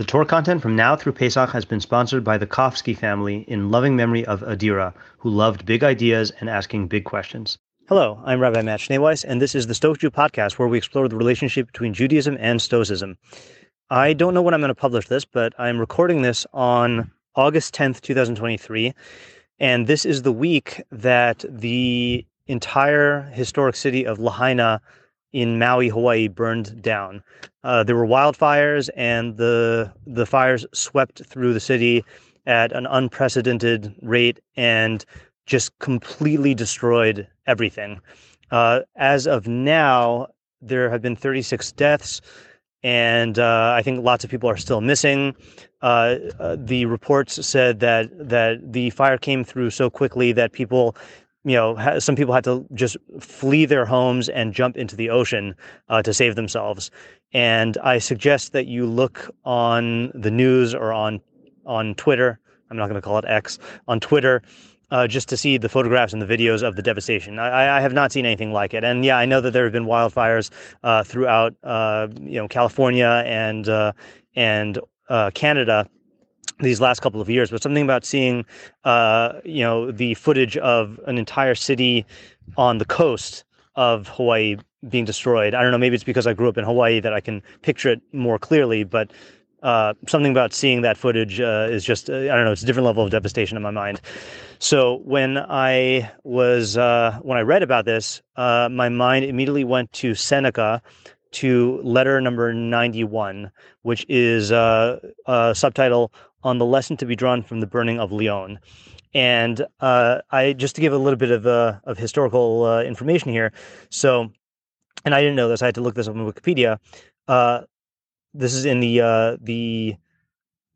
The Torah content from now through Pesach has been sponsored by the Kofsky family in loving memory of Adira, who loved big ideas and asking big questions. Hello, I'm Rabbi Matt Schneeweiss, and this is the Stoic Jew podcast where we explore the relationship between Judaism and Stoicism. I don't know when I'm going to publish this, but I'm recording this on August 10th, 2023, and this is the week that the entire historic city of Lahaina in Maui, Hawaii, burned down. Uh, there were wildfires, and the the fires swept through the city at an unprecedented rate and just completely destroyed everything. Uh, as of now, there have been 36 deaths, and uh, I think lots of people are still missing. Uh, uh, the reports said that that the fire came through so quickly that people you know, some people had to just flee their homes and jump into the ocean uh, to save themselves. And I suggest that you look on the news or on on Twitter. I'm not going to call it X on Twitter. Uh, just to see the photographs and the videos of the devastation. I, I, have not seen anything like it. And yeah, I know that there have been wildfires uh, throughout, uh, you know, California and uh, and uh, Canada these last couple of years, but something about seeing, uh, you know, the footage of an entire city on the coast of Hawaii being destroyed. I don't know, maybe it's because I grew up in Hawaii that I can picture it more clearly, but uh, something about seeing that footage uh, is just, uh, I don't know, it's a different level of devastation in my mind. So when I was, uh, when I read about this, uh, my mind immediately went to Seneca, to letter number 91, which is uh, a subtitle on the lesson to be drawn from the burning of Lyon. And I just to give a little bit of of historical information here. So, and I didn't know this. I had to look this up on Wikipedia. Uh, this is in the uh, the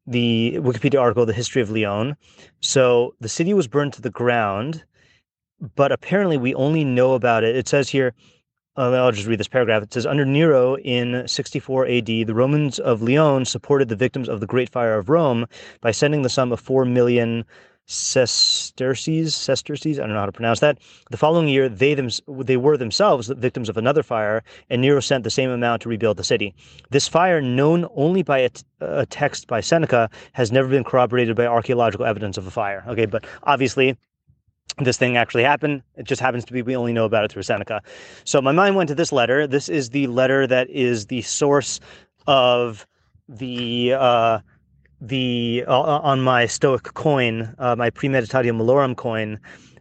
the Wikipedia article, "The History of Lyon." So the city was burned to the ground, but apparently we only know about it. It says here uh, I'll just read this paragraph. It says Under Nero in 64 AD, the Romans of Lyon supported the victims of the Great Fire of Rome by sending the sum of 4 million sesterces, sesterces, I don't know how to pronounce that. The following year, they them, they were themselves the victims of another fire, and Nero sent the same amount to rebuild the city. This fire, known only by a, t- a text by Seneca, has never been corroborated by archaeological evidence of a fire. Okay, but obviously this thing actually happened. It just happens to be we only know about it through Seneca. So my mind went to this letter. This is the letter that is the source of the uh, the uh, on my Stoic coin, uh, my Premeditatio Malorum coin,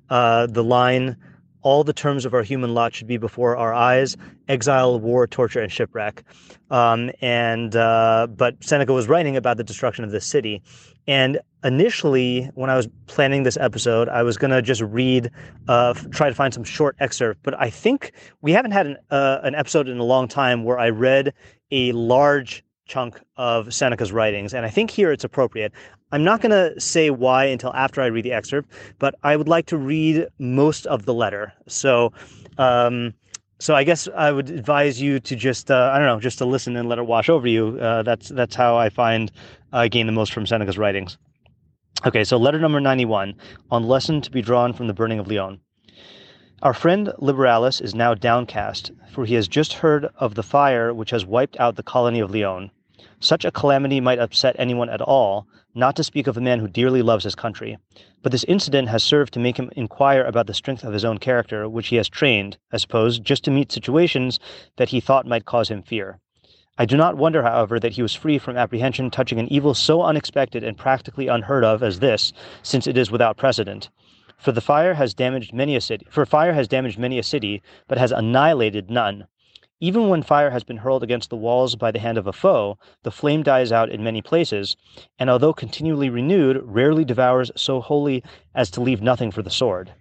uh, the line all the terms of our human lot should be before our eyes exile war torture and shipwreck. Um, and uh, but seneca was writing about the destruction of this city. And initially when i was planning this episode i was going to just read uh, try to find some short excerpt. But i think we haven't had an, uh, an episode in a long time where i read a large chunk of Seneca's writings, and I think here it's appropriate. I'm not going to say why until after I read the excerpt, but I would like to read most of the letter. So, um, so I guess I would advise you to just uh, I don't know, just to listen and let it wash over you. Uh, that's that's how I find I gain the most from Seneca's writings. Okay, so letter number 91 on lesson to be drawn from the burning of Lyon. Our friend Liberalis is now downcast, for he has just heard of the fire which has wiped out the colony of Lyon. Such a calamity might upset anyone at all, not to speak of a man who dearly loves his country. But this incident has served to make him inquire about the strength of his own character, which he has trained, I suppose, just to meet situations that he thought might cause him fear. I do not wonder, however, that he was free from apprehension touching an evil so unexpected and practically unheard of as this, since it is without precedent. For the fire has damaged many a city, for fire has damaged many a city, but has annihilated none. Even when fire has been hurled against the walls by the hand of a foe, the flame dies out in many places, and although continually renewed, rarely devours so wholly as to leave nothing for the sword.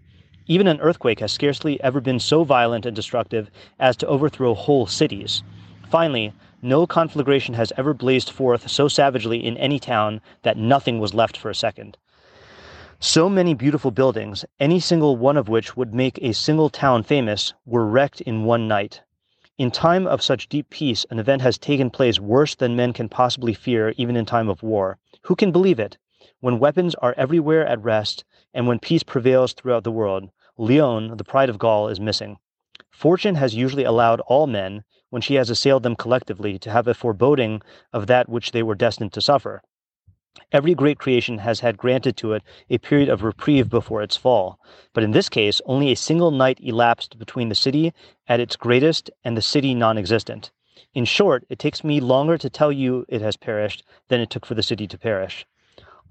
Even an earthquake has scarcely ever been so violent and destructive as to overthrow whole cities. Finally, no conflagration has ever blazed forth so savagely in any town that nothing was left for a second. So many beautiful buildings, any single one of which would make a single town famous, were wrecked in one night. In time of such deep peace, an event has taken place worse than men can possibly fear, even in time of war. Who can believe it? When weapons are everywhere at rest, and when peace prevails throughout the world, Lyon, the pride of Gaul, is missing. Fortune has usually allowed all men, when she has assailed them collectively, to have a foreboding of that which they were destined to suffer. Every great creation has had granted to it a period of reprieve before its fall, but in this case only a single night elapsed between the city at its greatest and the city non existent. In short, it takes me longer to tell you it has perished than it took for the city to perish.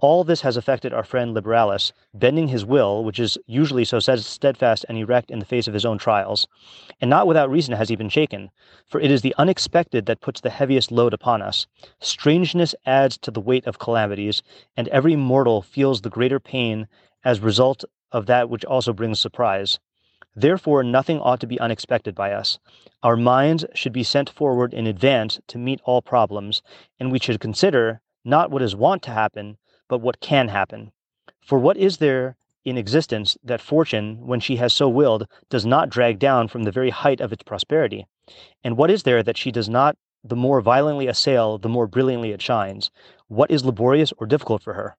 All this has affected our friend Liberalis, bending his will, which is usually so steadfast and erect in the face of his own trials. And not without reason has he been shaken, for it is the unexpected that puts the heaviest load upon us. Strangeness adds to the weight of calamities, and every mortal feels the greater pain as result of that which also brings surprise. Therefore, nothing ought to be unexpected by us. Our minds should be sent forward in advance to meet all problems, and we should consider not what is wont to happen, but what can happen. For what is there in existence that fortune, when she has so willed, does not drag down from the very height of its prosperity? And what is there that she does not the more violently assail, the more brilliantly it shines? What is laborious or difficult for her?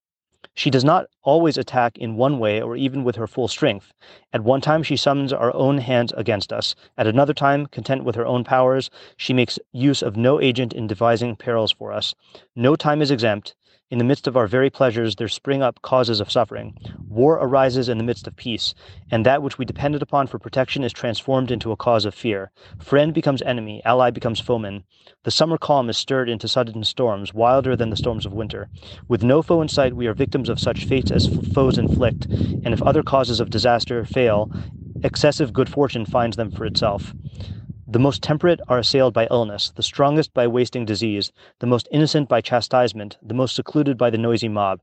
She does not always attack in one way or even with her full strength. At one time, she summons our own hands against us. At another time, content with her own powers, she makes use of no agent in devising perils for us. No time is exempt, in the midst of our very pleasures, there spring up causes of suffering. War arises in the midst of peace, and that which we depended upon for protection is transformed into a cause of fear. Friend becomes enemy, ally becomes foeman. The summer calm is stirred into sudden storms, wilder than the storms of winter. With no foe in sight, we are victims of such fates as foes inflict, and if other causes of disaster fail, excessive good fortune finds them for itself. The most temperate are assailed by illness, the strongest by wasting disease, the most innocent by chastisement, the most secluded by the noisy mob.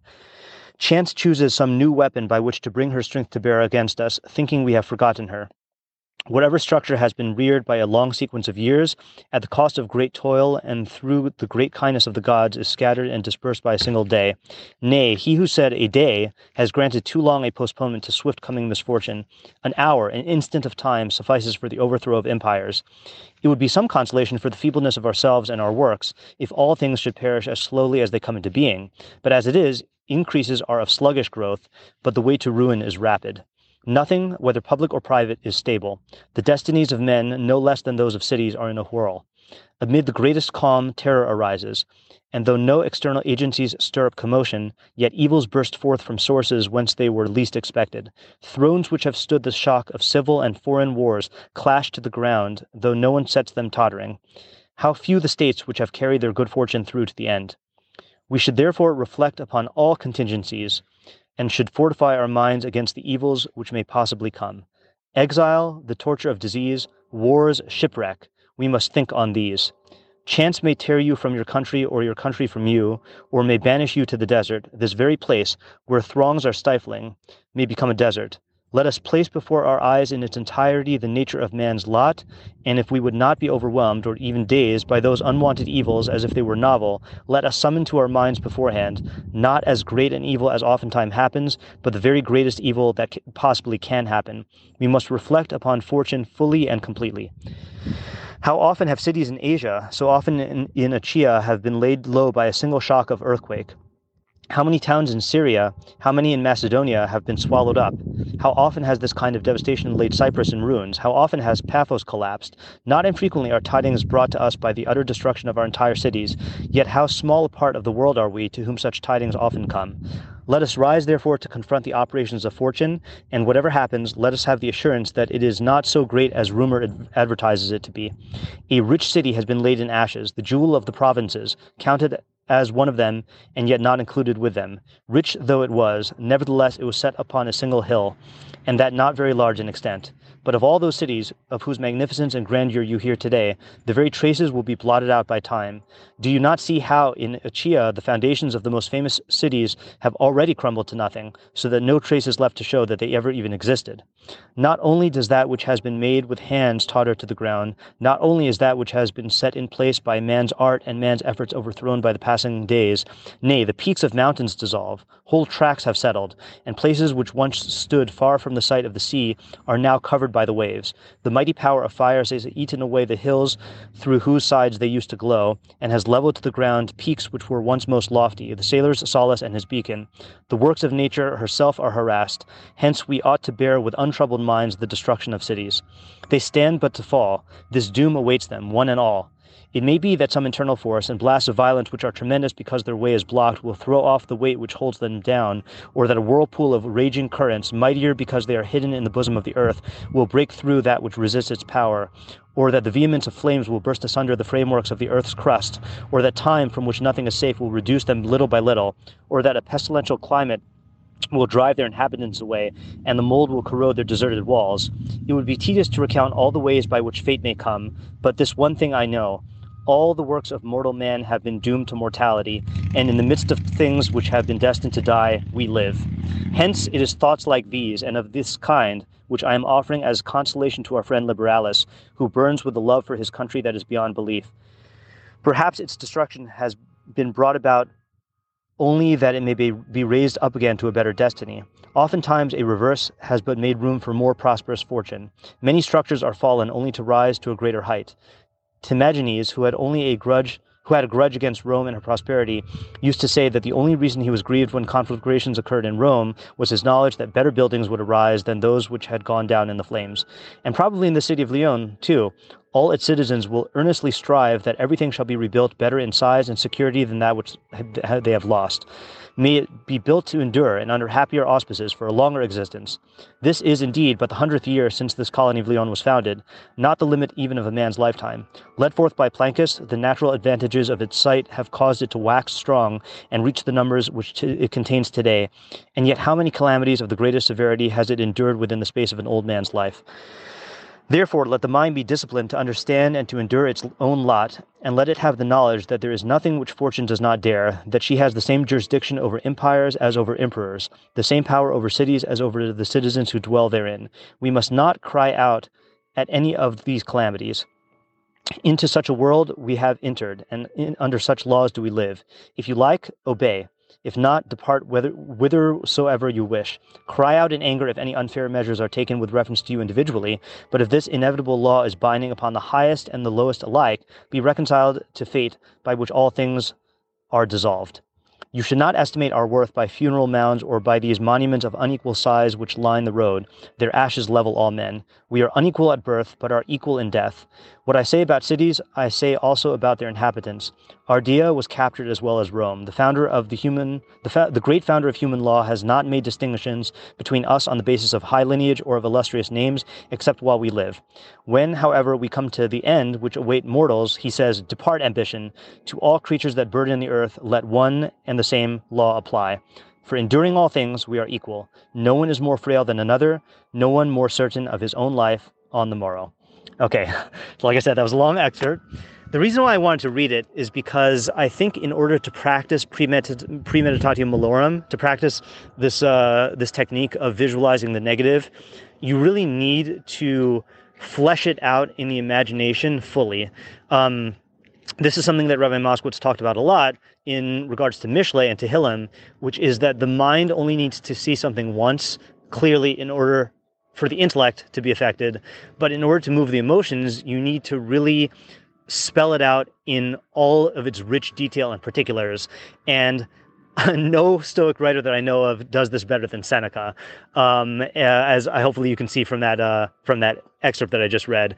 Chance chooses some new weapon by which to bring her strength to bear against us, thinking we have forgotten her. Whatever structure has been reared by a long sequence of years, at the cost of great toil and through the great kindness of the gods, is scattered and dispersed by a single day. Nay, he who said a day has granted too long a postponement to swift coming misfortune. An hour, an instant of time, suffices for the overthrow of empires. It would be some consolation for the feebleness of ourselves and our works if all things should perish as slowly as they come into being. But as it is, increases are of sluggish growth, but the way to ruin is rapid. Nothing, whether public or private, is stable. The destinies of men, no less than those of cities, are in a whirl. Amid the greatest calm, terror arises, and though no external agencies stir up commotion, yet evils burst forth from sources whence they were least expected. Thrones which have stood the shock of civil and foreign wars clash to the ground, though no one sets them tottering. How few the states which have carried their good fortune through to the end. We should therefore reflect upon all contingencies, and should fortify our minds against the evils which may possibly come. Exile, the torture of disease, wars, shipwreck, we must think on these. Chance may tear you from your country or your country from you, or may banish you to the desert. This very place, where throngs are stifling, may become a desert. Let us place before our eyes in its entirety the nature of man's lot, and if we would not be overwhelmed or even dazed by those unwanted evils as if they were novel, let us summon to our minds beforehand not as great an evil as oftentimes happens, but the very greatest evil that possibly can happen. We must reflect upon fortune fully and completely. How often have cities in Asia, so often in, in have been laid low by a single shock of earthquake? How many towns in Syria, how many in Macedonia have been swallowed up? How often has this kind of devastation laid Cyprus in ruins? How often has Paphos collapsed? Not infrequently are tidings brought to us by the utter destruction of our entire cities, yet how small a part of the world are we to whom such tidings often come? Let us rise, therefore, to confront the operations of fortune, and whatever happens, let us have the assurance that it is not so great as rumor ad- advertises it to be. A rich city has been laid in ashes, the jewel of the provinces, counted as one of them, and yet not included with them. Rich though it was, nevertheless it was set upon a single hill, and that not very large in extent. But of all those cities, of whose magnificence and grandeur you hear today, the very traces will be blotted out by time. Do you not see how in Achaea the foundations of the most famous cities have already crumbled to nothing, so that no trace is left to show that they ever even existed? Not only does that which has been made with hands totter to the ground, not only is that which has been set in place by man's art and man's efforts overthrown by the passing days, nay, the peaks of mountains dissolve, whole tracts have settled, and places which once stood far from the sight of the sea are now covered by by the waves. The mighty power of fire has eaten away the hills through whose sides they used to glow, and has leveled to the ground peaks which were once most lofty, the sailor's solace and his beacon. The works of nature herself are harassed, hence we ought to bear with untroubled minds the destruction of cities. They stand but to fall, this doom awaits them, one and all. It may be that some internal force and blasts of violence which are tremendous because their way is blocked will throw off the weight which holds them down, or that a whirlpool of raging currents, mightier because they are hidden in the bosom of the earth, will break through that which resists its power, or that the vehemence of flames will burst asunder the frameworks of the earth's crust, or that time from which nothing is safe will reduce them little by little, or that a pestilential climate will drive their inhabitants away, and the mold will corrode their deserted walls. It would be tedious to recount all the ways by which fate may come, but this one thing I know all the works of mortal man have been doomed to mortality, and in the midst of things which have been destined to die, we live. Hence, it is thoughts like these and of this kind which I am offering as consolation to our friend Liberalis, who burns with a love for his country that is beyond belief. Perhaps its destruction has been brought about only that it may be, be raised up again to a better destiny. Oftentimes, a reverse has but made room for more prosperous fortune. Many structures are fallen only to rise to a greater height. Timagenes, who had only a grudge who had a grudge against Rome and her prosperity, used to say that the only reason he was grieved when conflagrations occurred in Rome was his knowledge that better buildings would arise than those which had gone down in the flames. And probably in the city of Lyon, too, all its citizens will earnestly strive that everything shall be rebuilt better in size and security than that which they have lost. May it be built to endure and under happier auspices for a longer existence. This is indeed but the hundredth year since this colony of Lyon was founded, not the limit even of a man's lifetime. Led forth by Plancus, the natural advantages of its site have caused it to wax strong and reach the numbers which t- it contains today. And yet, how many calamities of the greatest severity has it endured within the space of an old man's life? Therefore, let the mind be disciplined to understand and to endure its own lot, and let it have the knowledge that there is nothing which fortune does not dare, that she has the same jurisdiction over empires as over emperors, the same power over cities as over the citizens who dwell therein. We must not cry out at any of these calamities. Into such a world we have entered, and in, under such laws do we live. If you like, obey. If not, depart whither, whithersoever you wish. Cry out in anger if any unfair measures are taken with reference to you individually, but if this inevitable law is binding upon the highest and the lowest alike, be reconciled to fate by which all things are dissolved. You should not estimate our worth by funeral mounds or by these monuments of unequal size which line the road. Their ashes level all men. We are unequal at birth, but are equal in death. What I say about cities, I say also about their inhabitants. Ardea was captured as well as Rome. The founder of the human, the, fa- the great founder of human law, has not made distinctions between us on the basis of high lineage or of illustrious names, except while we live. When, however, we come to the end which await mortals, he says, "Depart, ambition. To all creatures that burden the earth, let one and the same law apply." For enduring all things, we are equal. No one is more frail than another, no one more certain of his own life on the morrow. Okay, like I said, that was a long excerpt. The reason why I wanted to read it is because I think in order to practice premeditatio malorum, to practice this uh, this technique of visualizing the negative, you really need to flesh it out in the imagination fully. Um, this is something that Rabbi Moskowitz talked about a lot in regards to Mishle and Tehillim, which is that the mind only needs to see something once clearly in order for the intellect to be affected. But in order to move the emotions, you need to really spell it out in all of its rich detail and particulars. And no Stoic writer that I know of does this better than Seneca, um, as I, hopefully you can see from that uh, from that excerpt that I just read.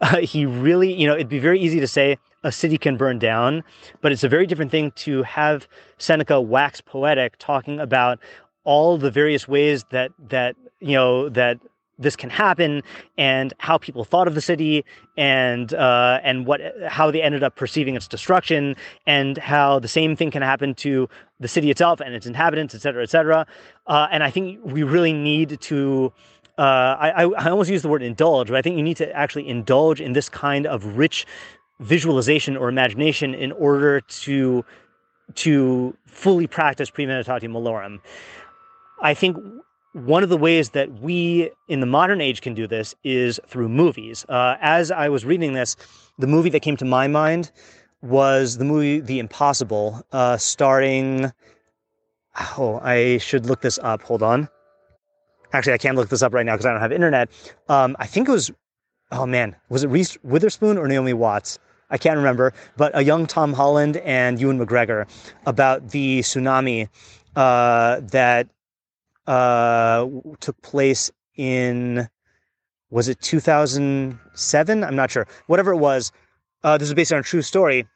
Uh, he really, you know, it'd be very easy to say a city can burn down, but it's a very different thing to have Seneca wax poetic, talking about all the various ways that that you know that this can happen and how people thought of the city and uh, and what how they ended up perceiving its destruction and how the same thing can happen to the city itself and its inhabitants, et cetera, et cetera. Uh, and I think we really need to. Uh, I, I almost use the word indulge, but I think you need to actually indulge in this kind of rich visualization or imagination in order to to fully practice premeditatio malorum. I think one of the ways that we in the modern age can do this is through movies. Uh, as I was reading this, the movie that came to my mind was the movie The Impossible, uh, starring. Oh, I should look this up. Hold on. actually, I can't look this up right now because I don't have internet. Um, I think it was, oh man, was it Reese Witherspoon or Naomi Watts? I can't remember, but a young Tom Holland and Ewan McGregor about the tsunami uh, that uh, took place in was it 2007? I'm not sure. Whatever it was, uh, this is based on a true story,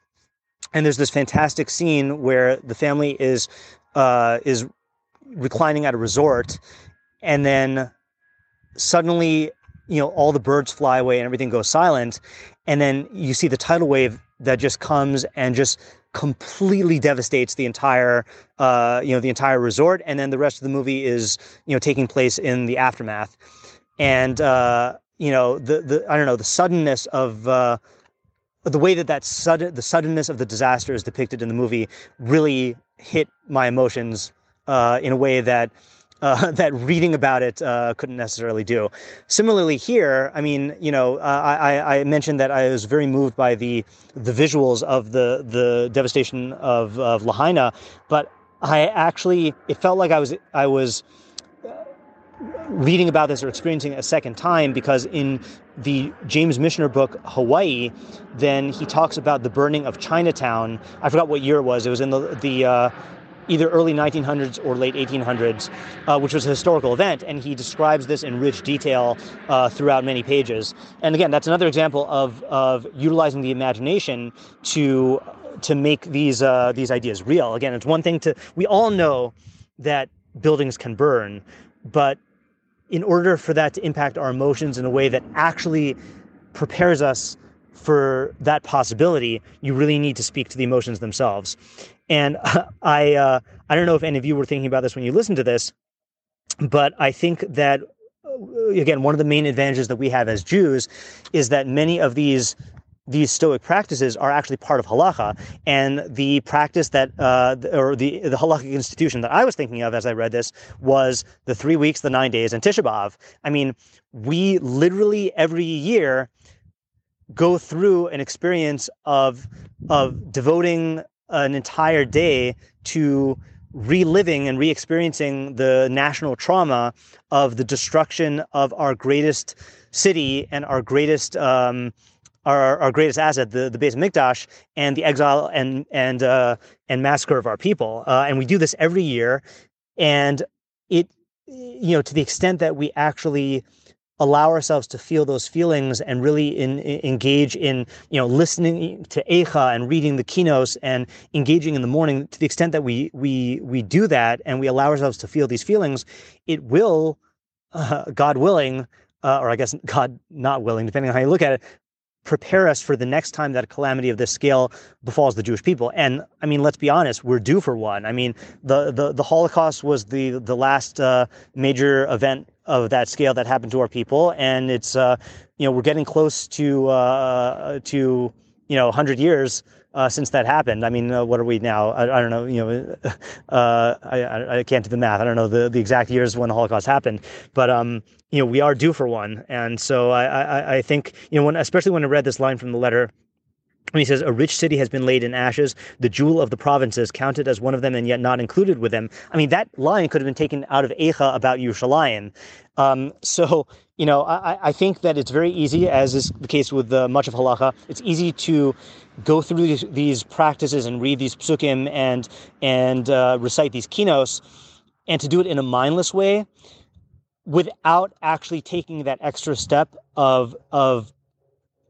and there's this fantastic scene where the family is uh, is reclining at a resort, and then suddenly, you know, all the birds fly away and everything goes silent, and then you see the tidal wave that just comes and just completely devastates the entire uh, you know the entire resort. And then the rest of the movie is you know taking place in the aftermath. And uh, you know the the I don't know the suddenness of uh, the way that that sudden the suddenness of the disaster is depicted in the movie really hit my emotions uh, in a way that uh, that reading about it uh, couldn't necessarily do. Similarly, here, I mean, you know, uh, I, I, mentioned that I was very moved by the the visuals of the the devastation of, of Lahaina, but I actually it felt like I was I was reading about this or experiencing it a second time because in the James Michener book Hawaii, then he talks about the burning of Chinatown. I forgot what year it was. It was in the the uh, either early 1900s or late 1800s, uh, which was a historical event, and he describes this in rich detail uh, throughout many pages. And again, that's another example of of utilizing the imagination to to make these uh, these ideas real. Again, it's one thing to we all know that buildings can burn, but in order for that to impact our emotions in a way that actually prepares us for that possibility, you really need to speak to the emotions themselves. And I, uh, I don't know if any of you were thinking about this when you listened to this, but I think that uh, again, one of the main advantages that we have as Jews is that many of these these Stoic practices are actually part of halacha, and the practice that, uh, or the the halachic institution that I was thinking of as I read this was the three weeks, the nine days, and Tisha B'av. I mean, we literally every year go through an experience of of devoting an entire day to reliving and re-experiencing the national trauma of the destruction of our greatest city and our greatest um, our, our greatest asset, the the Beis Mikdash, and the exile and and uh, and massacre of our people. Uh, and we do this every year, and it you know to the extent that we actually allow ourselves to feel those feelings and really in, in, engage in you know listening to Eicha and reading the kinos and engaging in the mourning to the extent that we we we do that and we allow ourselves to feel these feelings it will uh, god willing uh, or i guess god not willing depending on how you look at it prepare us for the next time that a calamity of this scale befalls the Jewish people. And I mean, let's be honest, we're due for one. I mean, the the, the Holocaust was the the last uh, major event of that scale that happened to our people, and it's uh, you know we're getting close to uh, to you know 100 years uh, since that happened. I mean, uh, what are we now? I, I don't know. You know, uh, I, I can't do the math. I don't know the, the exact years when the Holocaust happened, but um, you know, we are due for one. And so I, I, I think you know, when especially when I read this line from the letter. When he says, A rich city has been laid in ashes, the jewel of the provinces, counted as one of them and yet not included with them. I mean, that line could have been taken out of Eicha about Yerushalayim. Um, so, you know, I, I, think that it's very easy, as is the case with uh, much of halacha, it's easy to go through these, these practices and read these psukim and and uh, recite these kinos, and to do it in a mindless way, without actually taking that extra step of of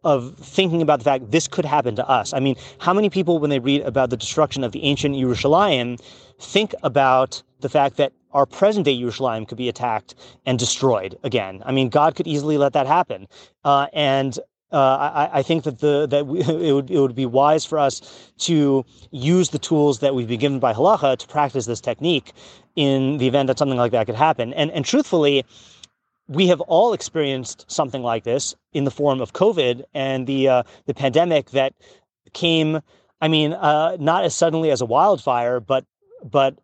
of thinking about the fact this could happen to us. I mean, how many people, when they read about the destruction of the ancient Yerushalayim, think about the fact that our present day Yerushalayim could be attacked and destroyed again? I mean, God could easily let that happen. Uh, and uh, I, I, think that the that we, it would it would be wise for us to use the tools that we've been given by halacha to practice this technique in the event that something like that could happen. And and truthfully, we have all experienced something like this in the form of COVID and the uh, the pandemic that came. I mean, uh, not as suddenly as a wildfire, but but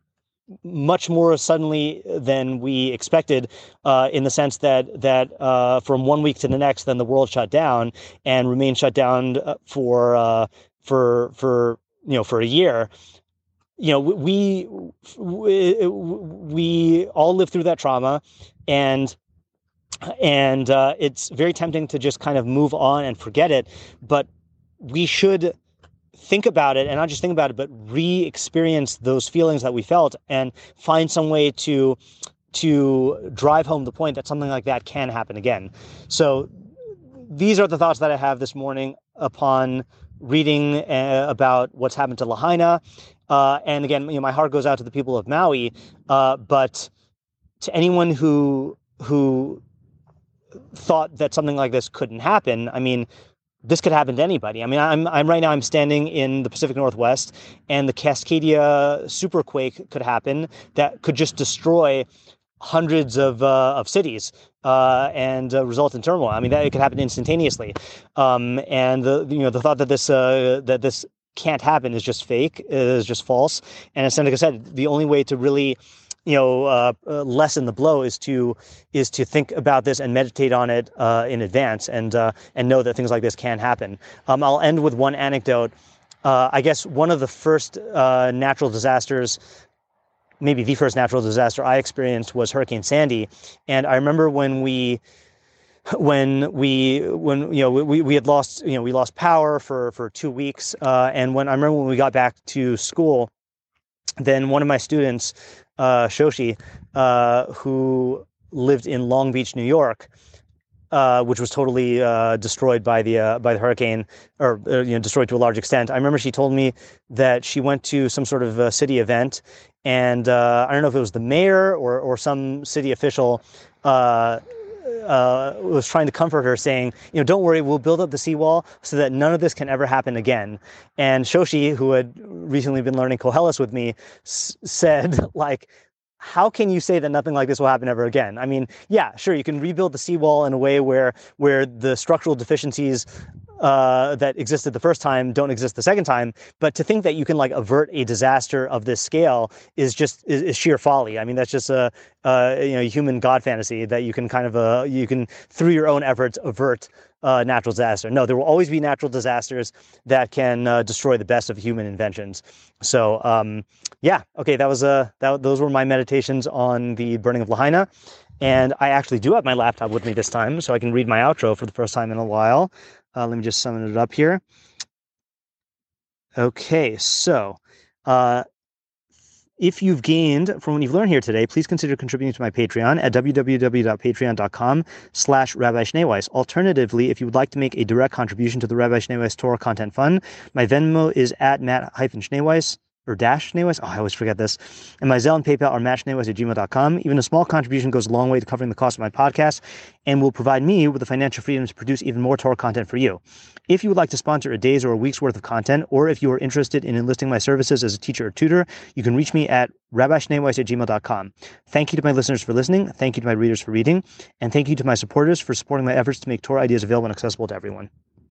much more suddenly than we expected, uh, in the sense that that uh, from one week to the next, then the world shut down and remained shut down uh, for uh, for for you know for a year. you know, we, we we all live through that trauma, and and uh, it's very tempting to just kind of move on and forget it. But we should think about it and not just think about it, but re-experience those feelings that we felt and find some way to to drive home the point that something like that can happen again. So these are the thoughts that I have this morning upon reading uh, about what's happened to Lahaina. Uh, and again, you know, my heart goes out to the people of Maui, uh, but to anyone who who thought that something like this couldn't happen, I mean, this could happen to anybody. I mean, I'm I'm right now I'm standing in the Pacific Northwest, and the Cascadia superquake could happen that could just destroy hundreds of uh, of cities uh, and uh, result in turmoil. I mean, that it could happen instantaneously. Um, and the you know the thought that this uh, that this can't happen is just fake, is just false. And as Seneca said, the only way to really you know uh, uh, lessen the blow is to is to think about this and meditate on it uh, in advance and uh, and know that things like this can happen. Um, I'll end with one anecdote. Uh, I guess one of the first uh, natural disasters maybe the first natural disaster I experienced was Hurricane Sandy. And I remember when we when we when you know we, we had lost you know we lost power for for two weeks uh, and when I remember when we got back to school then one of my students uh, Shoshi uh, who lived in Long Beach New York uh, which was totally uh, destroyed by the uh, by the hurricane, or uh, you know, destroyed to a large extent. I remember she told me that she went to some sort of city event, and uh, I don't know if it was the mayor or or some city official. Uh, was trying to comfort her, saying, "You know, don't worry, we'll build up the seawall so that none of this can ever happen again." And Shoshi, who had recently been learning Koheles with me, s- said, "Like how can you say that nothing like this will happen ever again? I mean, yeah, sure, you can rebuild the seawall in a way where where the structural deficiencies uh, that existed the first time don't exist the second time. But to think that you can like avert a disaster of this scale is just is, is sheer folly. I mean, that's just a, a you know human god fantasy that you can kind of uh, you can through your own efforts avert uh, natural disaster. No, there will always be natural disasters that can uh, destroy the best of human inventions. So, um, yeah, okay, that was uh, that, those were my meditations on the burning of Lahaina. And I actually do have my laptop with me this time, so I can read my outro for the first time in a while. Uh, let me just summon it up here. Okay, so uh, if you've gained from what you've learned here today, please consider contributing to my Patreon at www.patreon.com slash Rabbi Schneeweiss. Alternatively, if you would like to make a direct contribution to the Rabbi Schneeweiss Torah Content Fund, my Venmo is at Matt-Schneeweiss or dash Schneeweiss. Oh, I always forget this. And my Zelle and PayPal are mattschneeweiss at gmail.com. Even a small contribution goes a long way to covering the cost of my podcast and will provide me with the financial freedom to produce even more Torah content for you. If you would like to sponsor a day's or a week's worth of content, or if you are interested in enlisting my services as a teacher or tutor, you can reach me at rabbischneeweiss at gmail.com. Thank you to my listeners for listening. Thank you to my readers for reading. And thank you to my supporters for supporting my efforts to make Torah ideas available and accessible to everyone.